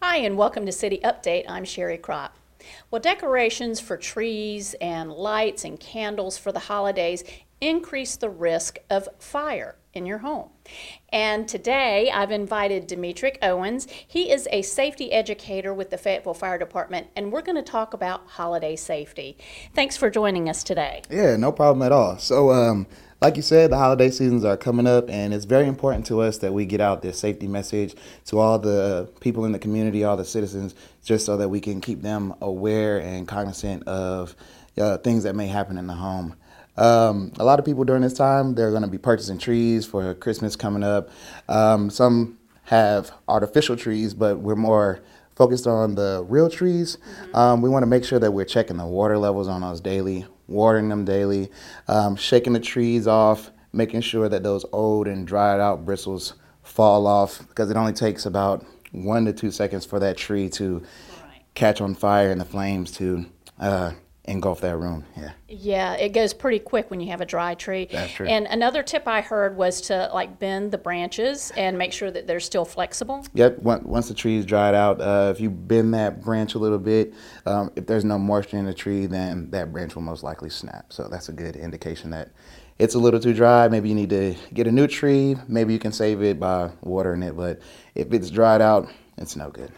Hi, and welcome to City Update. I'm Sherry Crop. Well, decorations for trees and lights and candles for the holidays increase the risk of fire in your home. And today I've invited Demetric Owens. He is a safety educator with the Fayetteville Fire Department, and we're going to talk about holiday safety. Thanks for joining us today. Yeah, no problem at all. So, um, like you said, the holiday seasons are coming up, and it's very important to us that we get out this safety message to all the people in the community, all the citizens, just so that we can keep them aware and cognizant of uh, things that may happen in the home. Um, a lot of people during this time, they're going to be purchasing trees for Christmas coming up. Um, some have artificial trees, but we're more focused on the real trees. Mm-hmm. Um, we want to make sure that we're checking the water levels on those daily watering them daily, um, shaking the trees off, making sure that those old and dried out bristles fall off because it only takes about one to two seconds for that tree to right. catch on fire and the flames to uh, engulf that room. Yeah. Yeah, it goes pretty quick when you have a dry tree. That's true. And another tip I heard was to like bend the branches and make sure that they're still flexible. Yep. Once the tree is dried out, uh, if you bend that branch a little bit, um, if there's no moisture in the tree, then that branch will most likely snap. So that's a good indication that it's a little too dry. Maybe you need to get a new tree. Maybe you can save it by watering it. But if it's dried out, it's no good.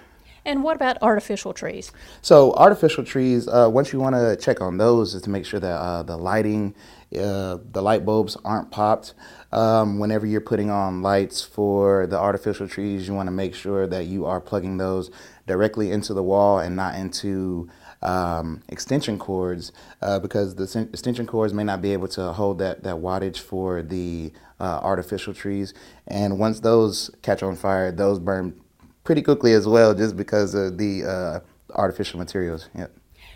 And what about artificial trees? So artificial trees, uh, once you want to check on those, is to make sure that uh, the lighting, uh, the light bulbs aren't popped. Um, whenever you're putting on lights for the artificial trees, you want to make sure that you are plugging those directly into the wall and not into um, extension cords uh, because the extension cords may not be able to hold that, that wattage for the uh, artificial trees. And once those catch on fire, those burn pretty quickly as well, just because of the uh, artificial materials. Yep.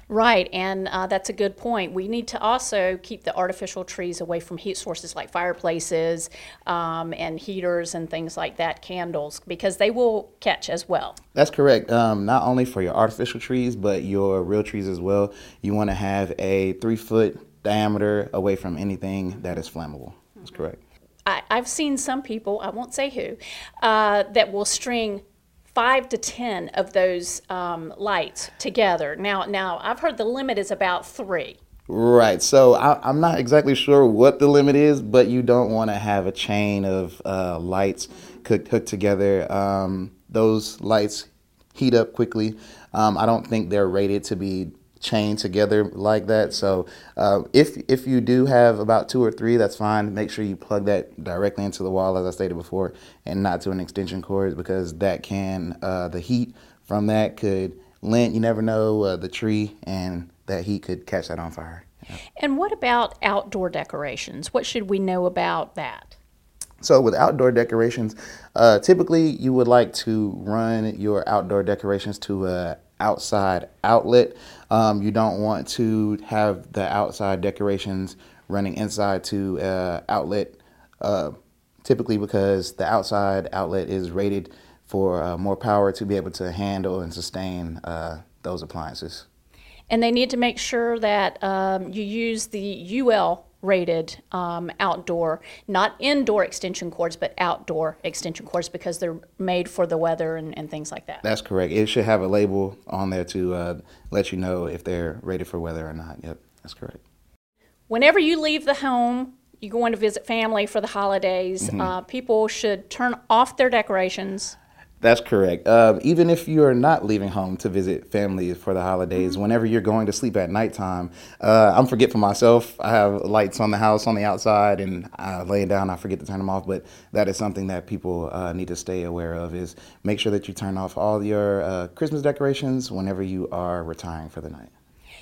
Right, and uh, that's a good point. We need to also keep the artificial trees away from heat sources like fireplaces um, and heaters and things like that, candles, because they will catch as well. That's correct. Um, not only for your artificial trees, but your real trees as well. You want to have a three foot diameter away from anything that is flammable. That's correct. I, have seen some people, I won't say who, uh, that will string five to ten of those um, lights together. Now, now I've heard the limit is about three. Right. So I, am not exactly sure what the limit is, but you don't want to have a chain of uh, lights cooked, hooked together. Um, those lights heat up quickly. Um, I don't think they're rated to be chained together like that. So uh, if if you do have about two or three, that's fine. Make sure you plug that directly into the wall, as I stated before, and not to an extension cord because that can uh, the heat from that could lint. You never know uh, the tree, and that heat could catch that on fire. Yeah. And what about outdoor decorations? What should we know about that? So with outdoor decorations, uh, typically you would like to run your outdoor decorations to a outside outlet. Um, you don't want to have the outside decorations running inside to uh, outlet, uh, typically because the outside outlet is rated for uh, more power to be able to handle and sustain uh, those appliances. And they need to make sure that um, you use the UL rated um, outdoor, not indoor extension cords, but outdoor extension cords because they're made for the weather and, and things like that. That's correct. It should have a label on there to uh, let you know if they're rated for weather or not. Yep, that's correct. Whenever you leave the home, you're going to visit family for the holidays, mm-hmm. uh, people should turn off their decorations that's correct. Uh, even if you are not leaving home to visit family for the holidays, mm-hmm. whenever you're going to sleep at nighttime, uh, I'm forgetful myself. I have lights on the house on the outside, and I lay down. I forget to turn them off. But that is something that people uh, need to stay aware of: is make sure that you turn off all your uh, Christmas decorations whenever you are retiring for the night.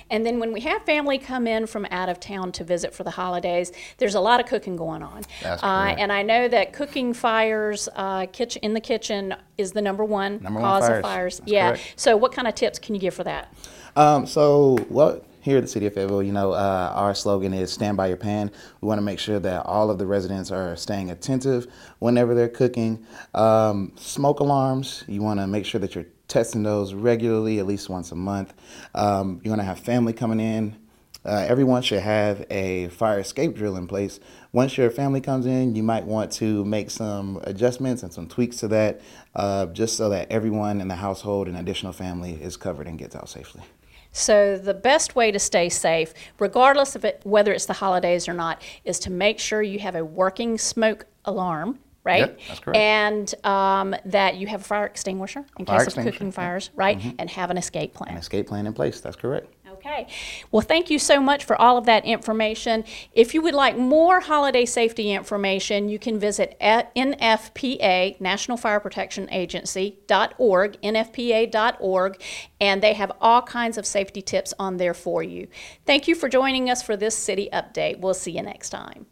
And then when we have family come in from out of town to visit for the holidays, there's a lot of cooking going on. That's uh, and I know that cooking fires uh, kitchen, in the kitchen is the number one number cause one fires. of fires. That's yeah. Correct. So what kind of tips can you give for that? Um, so what here at the City of Fayetteville, you know, uh, our slogan is "Stand by your pan." We want to make sure that all of the residents are staying attentive whenever they're cooking. Um, smoke alarms. You want to make sure that you're testing those regularly, at least once a month. Um, you're going to have family coming in. uh, everyone should have a fire escape drill in place. Once your family comes in, you might want to make some adjustments and some tweaks to that, uh, just so that everyone in the household and additional family is covered and gets out safely. So the best way to stay safe, regardless of it, whether it's the holidays or not, is to make sure you have a working smoke alarm. Right, Yep, that's correct. and um, that you have a fire extinguisher in Fire case of cooking fires, right? And have an escape plan. An escape plan in place. That's correct. Okay. Well, thank you so much for all of that information. If you would like more holiday safety information, you can visit NFPA, National Fire Protection Agency.org, NFPA.org, and they have all kinds of safety tips on there for you. Thank you for joining us for this city update. We'll see you next time.